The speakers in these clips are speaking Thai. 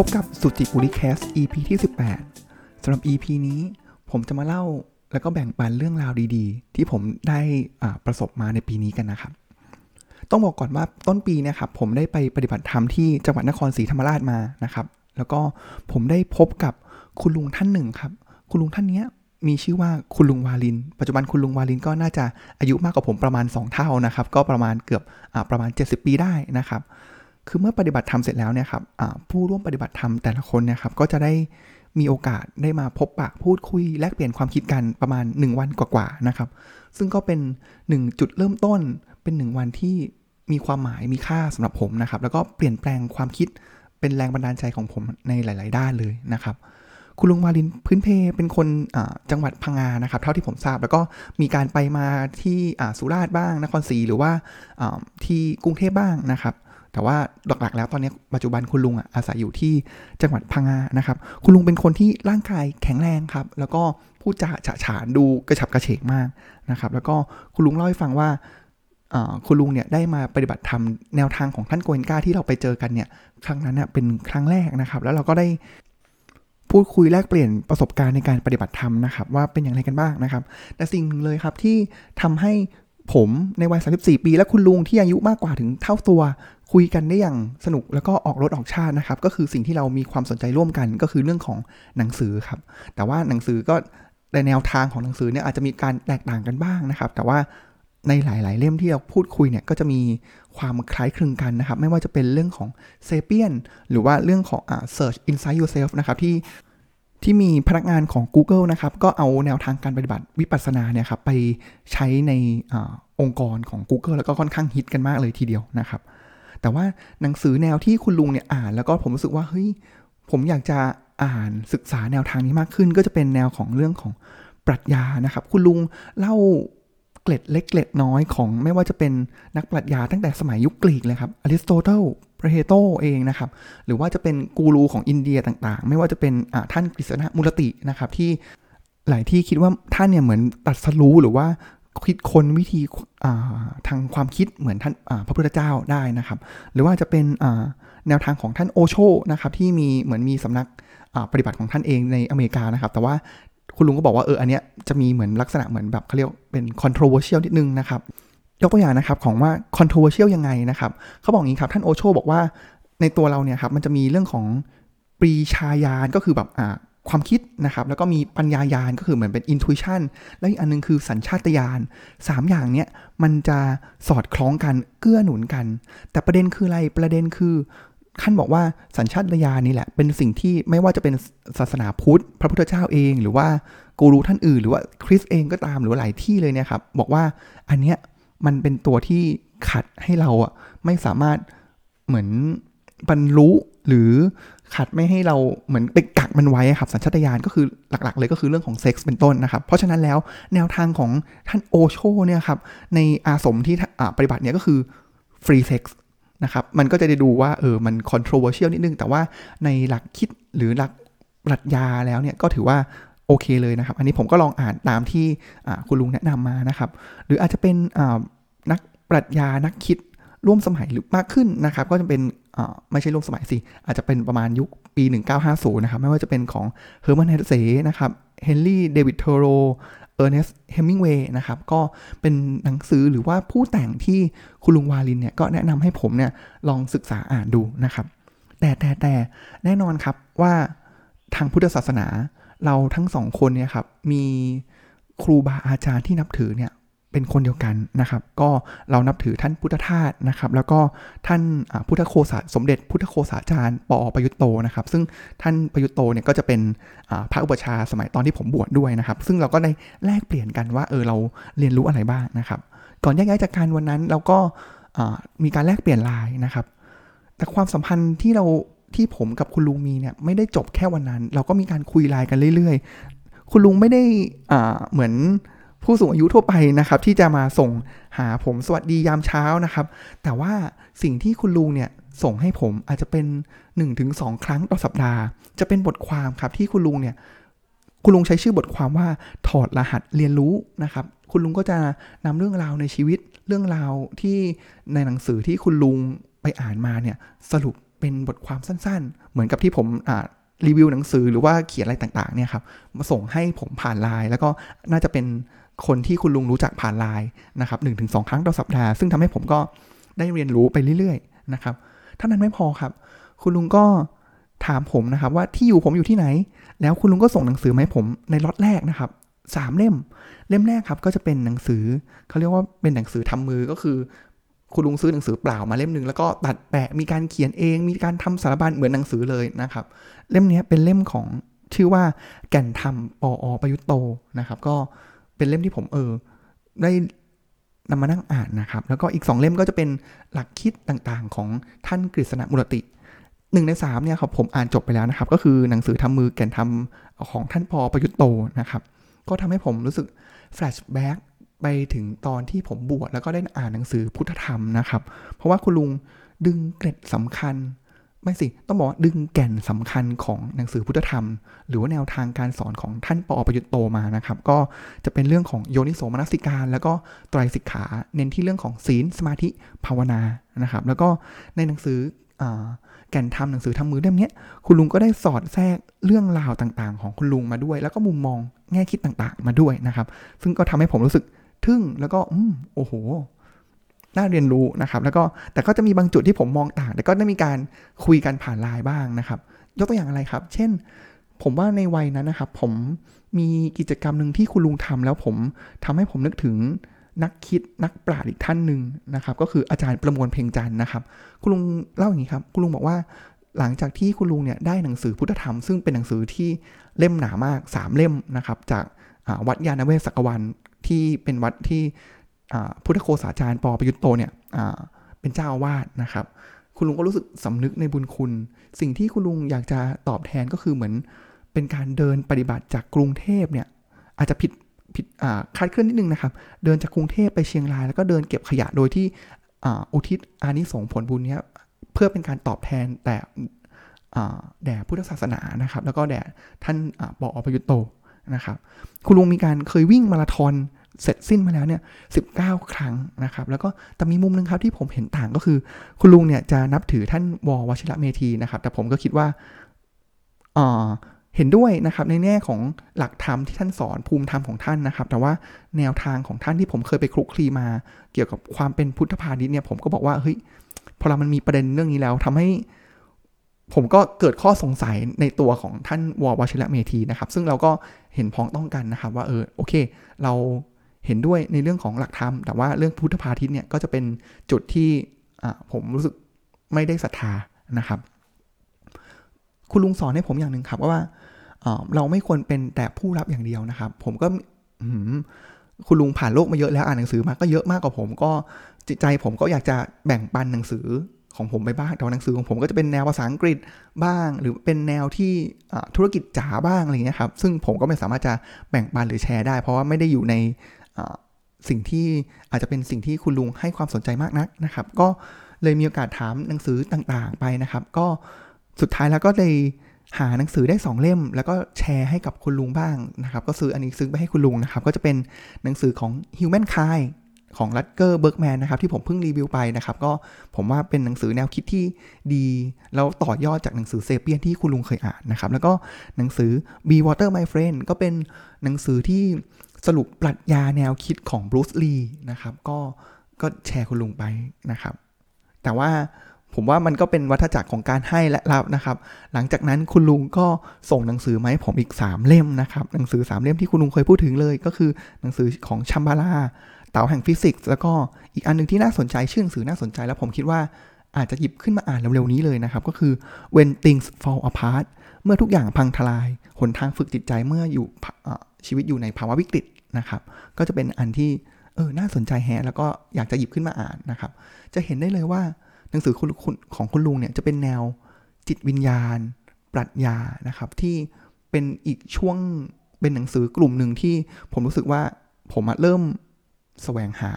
พบกับสุจิบุริแคส EP ที่ 18สำหรับ EP นี้ผมจะมาเล่าแล้วก็แบ่งปันเรื่องราวดีๆ ที่ผมได้ประสบมาในปีนี้กันนะครับ ต้องบอกก่อนว่าต้นปีเนะครับ ผมได้ไปปฏิบัติธรรมที่จังหวัดนครศรีธรรมราชมานะครับ แล้วก็ผมได้พบกับคุณลุงท่านหนึ่งครับ คุณลุงท่านนี้มีชื่อว่าคุณลุงวาลิน ปัจจุบันคุณลุงวาลินก็น่าจะอายุมากกว่าผมประมาณ 2 เท่านะครับ ก็ประมาณเกือบอประมาณ 70 ปีได้นะครับ คือเมื่อปฏิบัติธรรมเสร็จแล้วเนี่ยครับผู้ร่วมปฏิบัติธรรมแต่ละคนนี่ยครับก็จะได้มีโอกาสได้มาพบปะพูดคุยแลกเปลี่ยนความคิดกันประมาณ 1 วันกว่าๆนะครับ ซึ่งก็เป็น 1 จุดเริ่มต้นเป็น 1 วันที่มีความหมายมีค่าสำหรับผมนะครับ แล้วก็เปลี่ยนแปลงความคิดเป็นแรงบันดาลใจของผมในหลาย ๆ ด้านเลยนะครับคุณลุงวาลินพื้นเพเป็นคนจังหวัดพังงานะครับ เท่าที่ผมทราบ แล้วก็มีการไปมาที่สุราษฎร์บ้างนครศรีหรือว่าที่กรุงเทพบ้างนะครับ แต่ว่าหลักๆแล้วตอนนี้ปัจจุบันคุณลุงอาศัยอยู่ที่จังหวัดพังงานะครับ คุณลุงเป็นคนที่ร่างกายแข็งแรงครับ แล้วก็พูดจาฉะฉานดูกระฉับกระเฉงมากนะครับ แล้วก็คุณลุงเล่าให้ฟังว่าคุณลุงเนี่ยได้มาปฏิบัติธรรมแนวทางของท่านโกเอนกาที่เราไปเจอกันเนี่ยครั้งนั้นเป็นครั้งแรกนะครับ แล้วเราก็ได้พูดคุยแลกเปลี่ยนประสบการณ์ในการปฏิบัติธรรมนะครับ ว่าเป็นอย่างไรกันบ้างนะครับ แต่สิ่งหนึ่งเลยครับที่ทำให้ ผมในวัย 34 ปี และคุณลุงที่อายุมากกว่าถึงเท่าตัว คุยกันได้อย่างสนุกแล้วก็ออกรถออกชาตินะครับ ก็คือสิ่งที่เรามีความสนใจร่วมกันก็คือเรื่องของหนังสือครับ แต่ว่าหนังสือก็ในแนวทางของหนังสือเนี่ยอาจจะมีการแตกต่างกันบ้างนะครับ แต่ว่าในหลาย ๆ เล่มที่เราพูดคุยเนี่ยก็จะมีความคล้ายคลึงกันนะครับ ไม่ว่าจะเป็นเรื่องของเซเปียนหรือว่าเรื่องของอ่า search inside yourself นะครับที่ ที่มีพนักงานของ Google นะครับ ก็เอาแนวทางการปฏิบัติวิปัสสนาเนี่ยครับไปใช้ในอองค์กรของ Google แล้วก็ค่อนข้างฮิตกันมากเลยทีเดียวนะครับ แต่ว่าหนังสือแนวที่คุณลุงเนี่ยอ่าน แล้วก็ผมรู้สึกว่าเฮ้ยผมอยากจะอ่านศึกษาแนวทางนี้มากขึ้น ก็จะเป็นแนวของเรื่องของปรัชญานะครับ คุณลุงเล่าเกล็ดเล็กเกล็ดน้อยของไม่ว่าจะเป็นนักปรัชญาตั้งแต่สมัยยุคกรีกเลยครับอริสโตเติล เพลโตเองนะครับ หรือว่าจะเป็นกูรูของอินเดียต่างๆ ไม่ว่าจะเป็นท่านกฤษณะมุรตินะครับ ที่หลายที่คิดว่าท่านเนี่ยเหมือนตัดสรู้หรือว่าคิดคนวิธีทางความคิดเหมือนท่านพระพุทธเจ้าได้นะครับ หรือว่าจะเป็นแนวทางของท่านโอโชนะครับ ที่มีเหมือนมีสำนักปฏิบัติของท่านเองในอเมริกานะครับ แต่ว่าคุณลุงก็บอกว่าเอออันเนี้ยจะมีเหมือนลักษณะเหมือนแบบเขาเรียกเป็น controversial นิดนึงนะครับ ยกตัวอย่างนะครับของว่า controversial ยังไงนะครับเขาบอกอย่างนี้ครับท่านโอโชบอกว่าในตัวเราเนี่ยครับมันจะมีเรื่องของปรีชาญาณก็คือแบบอ่าความคิดนะครับแล้วก็มีปัญญายาณก็คือเหมือนเป็น intuition แล้วอีกอันนึงคือสัญชาตญาณสามอย่างเนี้ยมันจะสอดคล้องกันเกื้อหนุนกัน แต่ประเด็นคืออะไรประเด็นคือท่านบอกว่าสัญชาตญาณนี่แหละ เป็นสิ่งที่ไม่ว่าจะเป็นศาสนาพุทธ พระพุทธเจ้าเองหรือว่ากูรูท่านอื่น หรือว่าคริสต์เองก็ตามหรือหลายที่เลยเนี่ยครับบอกว่าอันเนี้ย มันเป็นตัวที่ขัดให้เราอะไม่สามารถเหมือนบรรลุหรือขัดไม่ให้เราเหมือนไปกักมันไว้ครับสัญชาตญาณก็คือหลักๆ เลยก็คือเรื่องของเซ็กส์เป็นต้นนะครับ เพราะฉะนั้นแล้วแนวทางของท่านโอโชเนี่ยครับในอาศรมที่ปฏิบัติเนี่ยก็คือฟรีเซ็กส์นะครับมันก็จะได้ดูว่าเออมัน controversial นิดนึง แต่ว่าในหลักคิดหรือหลักปรัชญาแล้วเนี่ยก็ถือว่าโอเคเลยนะครับ อันนี้ผมก็ลองอ่านตามที่คุณลุงแนะนำมานะครับ หรืออาจจะเป็น นักปรัชญานักคิดร่วมสมัยหรือมากขึ้นนะครับ ก็จะเป็นไม่ใช่ร่วมสมัยสิ อาจจะเป็นประมาณยุคปี 1950 นะครับ ไม่ว่าจะเป็นของ Hermann Hesse นะครับ Henry David Thoreau Ernest Hemingway นะครับ ก็เป็นหนังสือหรือว่าผู้แต่งที่คุณลุงวารินทร์เนี่ย ก็แนะนำให้ผมเนี่ย ลองศึกษาอ่านดูนะครับ แต่แต่แต่แน่นอนครับว่าทางพุทธศาสนาเราทั้งสองคนเนี่ยครับ มีครูบาอาจารย์ที่นับถือเนี่ย เป็นคนเดียวกันนะครับ ก็เรานับถือท่านพุทธทาสนะครับ แล้วก็ท่านพุทธโคสาสมเด็จพุทธโคสาจารย์ปอประยุตโตนะครับ ซึ่งท่านประยุตโตเนี่ยก็จะเป็นพระอุปชาสมัยตอนที่ผมบวชดด้วยนะครับ ซึ่งเราก็ได้แลกเปลี่ยนกันว่าเออเราเรียนรู้อะไรบ้างนะครับ ก่อนแยกย้ายจากการวันนั้นเราก็มีการแลกเปลี่ยนไลน์นะครับ แต่ความสัมพันธ์ที่เราที่ผมกับคุณลุงมีเนี่ยไม่ได้จบแค่วันนั้น เราก็มีการคุยไลน์กันเรื่อยๆ คุณลุงไม่ได้เหมือน ผู้สูงอายุทั่วไปนะครับ ที่จะมาส่งหาผมสวัสดียามเช้านะครับ แต่ว่าสิ่งที่คุณลุงเนี่ยส่งให้ผมอาจจะเป็น 1-2 ครั้งต่อสัปดาห์ จะเป็นบทความครับที่คุณลุงเนี่ยคุณลุงใช้ชื่อบทความว่าถอดรหัสเรียนรู้นะครับ คุณลุงก็จะนำเรื่องราวในชีวิตเรื่องราวที่ในหนังสือที่คุณลุงไปอ่านมาเนี่ยสรุปเเป็นบทความสั้นๆ เหมือนกับที่ผมอ่ารีวิวหนังสือหรือว่าเขียนอะไรต่างๆเนี่ยครับมาส่งให้ผมผ่านไลน์แล้วก็น่าจะเป็น คนที่คุณลุงรู้จักผ่านไลน์นะครับหนึ่งถึงสองครั้งต่อสัปดาห์ ซึ่งทำให้ผมก็ได้เรียนรู้ไปเรื่อยๆนะครับเท่านั้นไม่พอครับ คุณลุงก็ถามผมนะครับว่าที่อยู่ผมอยู่ที่ไหน แล้วคุณลุงก็ส่งหนังสือมาให้ผมในล็อตแรกนะครับสามเล่ม เล่มแรกครับก็จะเป็นหนังสือเขาเรียกว่าเป็นหนังสือทำมือก็คือ คุณลุงซื้อหนังสือเปล่ามาเล่มหนึ่งแล้วก็ตัดแปะมีการเขียนเอง มีการทำสารบัญเหมือนหนังสือเลยนะครับ เล่มนี้เป็นเล่มของชื่อว่าแก่นธรรมปอประยุตโตนะครับ ก็ เป็นเล่มที่ผมเออ ได้นำมานั่งอ่านนะครับ แล้วก็อีก 2 เล่มก็จะเป็นหลักคิดต่างๆ ของท่านกฤษณมุรติหนึ่งในสามเนี่ยครับผมอ่านจบไปแล้วนะครับ ก็คือหนังสือทำมือแก่นธรรมของท่านปอประยุตโตนะครับ ก็ทำให้ผมรู้สึกแฟลชแบ็กไปถึงตอนที่ผมบวชแล้วก็ได้อ่านหนังสือพุทธธรรมนะครับ เพราะว่าคุณลุงดึงเกร็ดสำคัญ ไม่สิต้องบอกว่าดึงแก่นสำคัญของหนังสือพุทธธรรม หรือว่าแนวทางการสอนของท่านปอประยุตโตมานะครับ ก็จะเป็นเรื่องของโยนิโสมนสิการ แล้วก็ไตรสิกขาเน้นที่เรื่องของศีลสมาธิภาวนานะครับ แล้วก็ในหนังสือแก่นธรรมหนังสือทำมือเล่มนี้คุณลุงก็ได้สอดแทรกเรื่องราวต่างๆ ของคุณลุงมาด้วย แล้วก็มุมมองแง่คิดต่างๆ มาด้วยนะครับ ซึ่งก็ทำให้ผมรู้สึกทึ่งแล้วก็อืมโอ้โห น่าเรียนรู้นะครับ แล้วก็แต่ก็จะมีบางจุดที่ผมมองต่าง แต่ก็ได้มีการคุยกันผ่านไลน์บ้างนะครับ ยกตัวอย่างอะไรครับ เช่น ผมว่าในวัยนั้นนะครับ ผมมีกิจกรรมหนึ่งที่คุณลุงทำแล้วผมทำให้ผมนึกถึงนักคิดนักปราชญ์อีกท่านหนึ่งนะครับ ก็คืออาจารย์ประมวลเพ่งจันทร์นะครับ คุณลุงเล่าอย่างนี้ครับ คุณลุงบอกว่าหลังจากที่คุณลุงเนี่ยได้หนังสือพุทธธรรม ซึ่งเป็นหนังสือที่เล่มหนามาก 3 เล่มนะครับ จากวัดยาณเวศสักวันที่เป็นวัดที่ พุทธโคสาจารย์ปอประยุตโตเนี่ยเป็นเจ้าอาวาสนะครับ คุณลุงก็รู้สึกสำนึกในบุญคุณ สิ่งที่คุณลุงอยากจะตอบแทนก็คือเหมือนเป็นการเดินปฏิบัติจากกรุงเทพเนี่ยอาจจะผิดผิดคาดเคลื่อนนิดนึงนะครับ เดินจากกรุงเทพไปเชียงราย แล้วก็เดินเก็บขยะโดยที่อุทิศอานิสงส์ผลบุญนี้เพื่อเป็นการตอบแทนแต่แด่พุทธศาสนานะครับ แล้วก็แด่ท่านปอประยุตโตนะครับ คุณลุงมีการเคยวิ่งมาราธอน เสร็จสิ้นมาแล้วเนี่ยสิครั้งนะครับ แล้วก็แต่มีมุมนึงครับที่ผมเห็นต่างก็คือ คุณลุงเนี่ยจะนับถือท่านววชิระเมธีนะครับ แต่ผมก็คิดว่าเห็นด้วยนะครับในแง่ของหลักธรรมที่ท่านสอนภูมิธรรมของท่านนะครับ แต่ว่าแนวทางของท่านที่ผมเคยไปคลุกคลีมา เกี่ยวกับความเป็นพุทธพาณิชย์เนี่ยผมก็บอกว่าเฮ้ยพอเรามันมีประเด็นเรื่องนี้แล้วทำให้ผมก็เกิดข้อสงสัยในตัวของท่านววชิระเมธีนะครับ ซึ่งเราก็เห็นพ้องต้องกันนะครับ ว่าเออโอเค เรา เห็นด้วยในเรื่องของหลักธรรม แต่ว่าเรื่องพุทธพาทิตเนี่ยก็จะเป็นจุดที่ผมรู้สึกไม่ได้ศรัทธานะครับ คุณลุงสอนให้ผมอย่างหนึ่งครับว่าเราไม่ควรเป็นแต่ผู้รับอย่างเดียวนะครับ ผมก็คุณลุงผ่านโลกมาเยอะแล้วอ่านหนังสือมาก็เยอะมากกว่าผม ก็จิตใจผมก็อยากจะแบ่งปันหนังสือของผมไปบ้างแต่หนังสือของผมก็จะเป็นแนวภาษาอังกฤษบ้าง หรือเป็นแนวที่ธุรกิจจ๋าบ้างอะไรเงี้ยครับ ซึ่งผมก็ไม่สามารถจะแบ่งปันหรือแชร์ได้ เพราะว่าไม่ได้อยู่ใน สิ่งที่อาจจะเป็นสิ่งที่คุณลุงให้ความสนใจมากนักนะครับ ก็เลยมีโอกาสถามหนังสือต่างๆไปนะครับ ก็สุดท้ายแล้วก็เลยหาหนังสือได้ 2 เล่ม แล้วก็แชร์ให้กับคุณลุงบ้างนะครับ ก็ซื้ออันนี้ซื้อไปให้คุณลุงนะครับ ก็จะเป็นหนังสือของ Humankind ของ Rutger Bregman นะครับที่ผมเพิ่งรีวิวไปนะครับ ก็ผมว่าเป็นหนังสือแนวคิดที่ดี แล้วต่อยอดจากหนังสือ Sapiens ที่คุณลุงเคยอ่านนะครับ แล้วก็หนังสือ Be Water My Friend ก็เป็นหนังสือที่ สรุปปรัชญาแนวคิดของบรูซลีนะครับก็ก็แชร์คุณลุงไปนะครับ แต่ว่าผมว่ามันก็เป็นวัฏจักรของการให้และรับนะครับ หลังจากนั้นคุณลุงก็ส่งหนังสือมาให้ผมอีก 3 เล่มนะครับ หนังสือ 3 เล่มที่คุณลุงเคยพูดถึงเลย ก็คือหนังสือของชัมบาลาเต๋าแห่งฟิสิกส์แล้วก็อีกอันนึงที่น่าสนใจชื่อหนังสือน่าสนใจแล้วผมคิดว่าอาจจะหยิบขึ้นมาอ่านเร็วๆนี้เลยนะครับ ก็คือ when things fall apart เมื่อทุกอย่างพังทลาย หนทางฝึกจิตใจเมื่ออยู่ชีวิตอยู่ในภาวะวิกฤต นะครับ ก็จะเป็นอันที่เออน่าสนใจแฮะแล้วก็อยากจะหยิบขึ้นมาอ่านนะครับ จะเห็นได้เลยว่าหนังสือของคุณลุงเนี่ยจะเป็นแนวจิตวิญญาณ ปรัชญานะครับ ที่เป็นอีกช่วงเป็นหนังสือกลุ่มหนึ่งที่ผมรู้สึกว่าผมเริ่มแสวงหา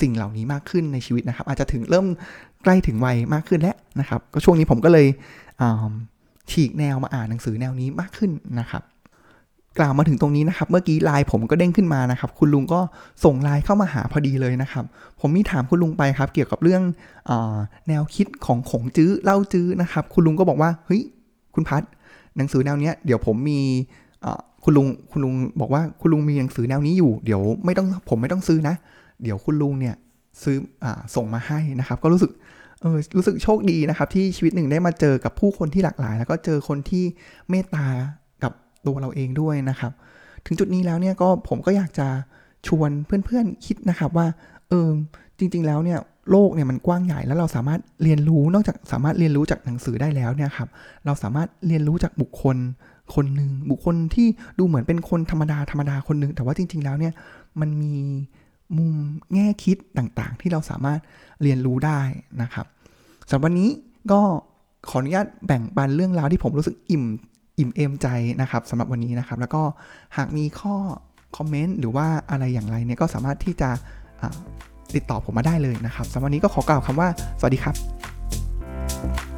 สิ่งเหล่านี้มากขึ้นในชีวิตนะครับ อาจจะถึงเริ่มใกล้ถึงวัยมากขึ้นแล้วนะครับ ก็ช่วงนี้ผมก็เลยฉีกแนวมาอ่านหนังสือแนวนี้มากขึ้นนะครับ กล่าวมาถึงตรงนี้นะครับ เมื่อกี้ไลน์ผมก็เด้งขึ้นมานะครับ คุณลุงก็ส่งไลน์เข้ามาหาพอดีเลยนะครับ ผมมีถามคุณลุงไปครับ เกี่ยวกับเรื่องอแนวคิดของขงจื้อเล่าจื้อนะครับ คุณลุงก็บอกว่าเฮ้ยคุณพัดหนังสือแนวเนี้ยเดี๋ยวผมมีคุณลุงคุณลุงบอกว่าคุณลุงมีหนังสือแนวนี้อยู่ เดี๋ยวไม่ต้องผมไม่ต้องซื้อนะ เดี๋ยวคุณลุงเนี่ยซื้ออส่งมาให้นะครับ ก็รู้สึกเออรู้สึกโชคดีนะครับ ที่ชีวิตหนึ่งได้มาเจอกับผู้คนที่หลากหลาย แล้วก็เจอคนที่เมตตา ตัวเราเองด้วยนะครับ ถึงจุดนี้แล้วเนี่ยก็ผมก็อยากจะชวนเพื่อนๆคิดนะครับว่าเออจริง ๆ แล้วเนี่ยโลกเนี่ยมันกว้างใหญ่แล้วเราสามารถเรียนรู้นอกจากสามารถเรียนรู้จากหนังสือได้แล้วเนี่ยครับเราสามารถเรียนรู้จากบุคคลคนหนึ่งบุคคลที่ดูเหมือนเป็นคนธรรมดาธรรมดาคนหนึ่งแต่ว่าจริง ๆ แล้วเนี่ยมันมีมุมแง่คิดต่างๆ ที่เราสามารถเรียนรู้ได้นะครับสำหรับวันนี้ก็ขออนุญาตแบ่งปันเรื่องราวที่ผมรู้สึกอิ่ม อิ่มเอมใจนะครับสำหรับวันนี้นะครับ แล้วก็หากมีข้อคอมเมนต์หรือว่าอะไรอย่างไรเนี่ยก็สามารถที่จะติดต่อผมมาได้เลยนะครับสำหรับวันนี้ก็ขอกล่าวคำว่า สวัสดีครับ